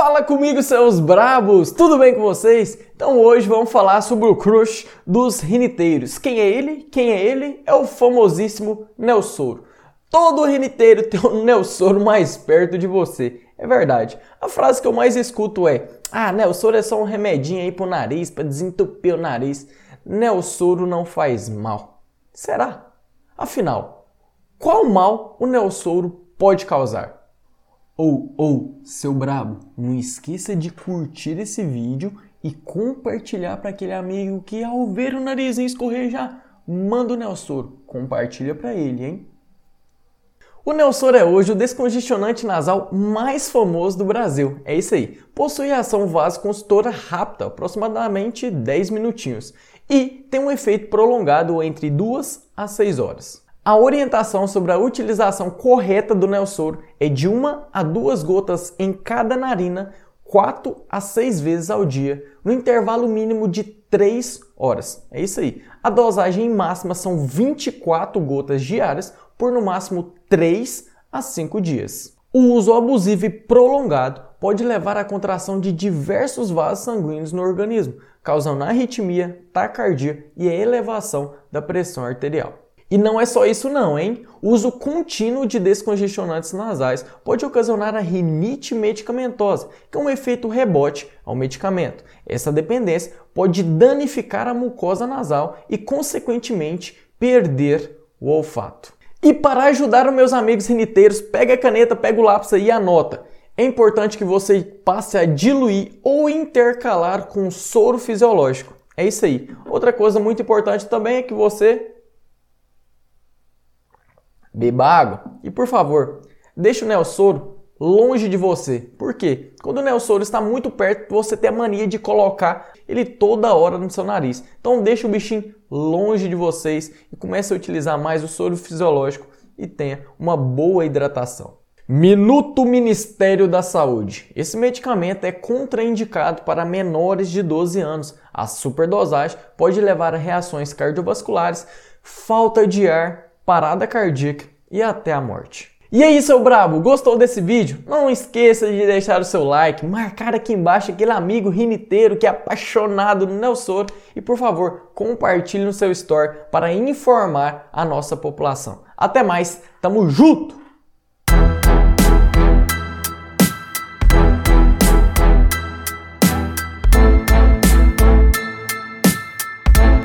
Fala comigo, seus brabos! Tudo bem com vocês? Então hoje vamos falar sobre o crush dos riniteiros. Quem é ele? Quem é ele? É o famosíssimo Nelsoro. Todo riniteiro tem um Nelsoro mais perto de você. É verdade. A frase que eu mais escuto é: Ah, Nelsoro é só um remedinho aí pro nariz, para desentupir o nariz. Nelsoro não faz mal. Será? Afinal, qual mal o Nelsoro pode causar? Ou, ou, seu brabo, não esqueça de curtir esse vídeo e compartilhar para aquele amigo que ao ver o narizinho escorrejar, manda o Nelsoro. Compartilha para ele, hein? O Nelsoro é hoje o descongestionante nasal mais famoso do Brasil. É isso aí. Possui ação vasoconstritora rápida, aproximadamente 10 minutinhos, e tem um efeito prolongado entre 2 a 6 horas. A orientação sobre a utilização correta do Nelsoro é de uma a duas gotas em cada narina, 4 a 6 vezes ao dia, no intervalo mínimo de 3 horas. É isso aí. A dosagem máxima são 24 gotas diárias por no máximo 3 a 5 dias. O uso abusivo e prolongado pode levar à contração de diversos vasos sanguíneos no organismo, causando arritmia, taquicardia e a elevação da pressão arterial. E não é só isso não, hein? O uso contínuo de descongestionantes nasais pode ocasionar a rinite medicamentosa, que é um efeito rebote ao medicamento. Essa dependência pode danificar a mucosa nasal e, consequentemente, perder o olfato. E para ajudar os meus amigos riniteiros, pega a caneta, pega o lápis e anota. É importante que você passe a diluir ou intercalar com soro fisiológico. É isso aí. Outra coisa muito importante também é que você Beba água e, por favor, deixe o Nelsoro longe de você. Por quê? Quando o Nelsoro está muito perto, você tem a mania de colocar ele toda hora no seu nariz. Então deixe o bichinho longe de vocês e comece a utilizar mais o soro fisiológico e tenha uma boa hidratação. Minuto Ministério da Saúde. Esse medicamento é contraindicado para menores de 12 anos. A superdosagem pode levar a reações cardiovasculares, falta de ar, parada cardíaca e até a morte. E aí, seu brabo, gostou desse vídeo? Não esqueça de deixar o seu like, marcar aqui embaixo aquele amigo riniteiro que é apaixonado no Nelson e, por favor, compartilhe no seu store para informar a nossa população. Até mais, tamo junto!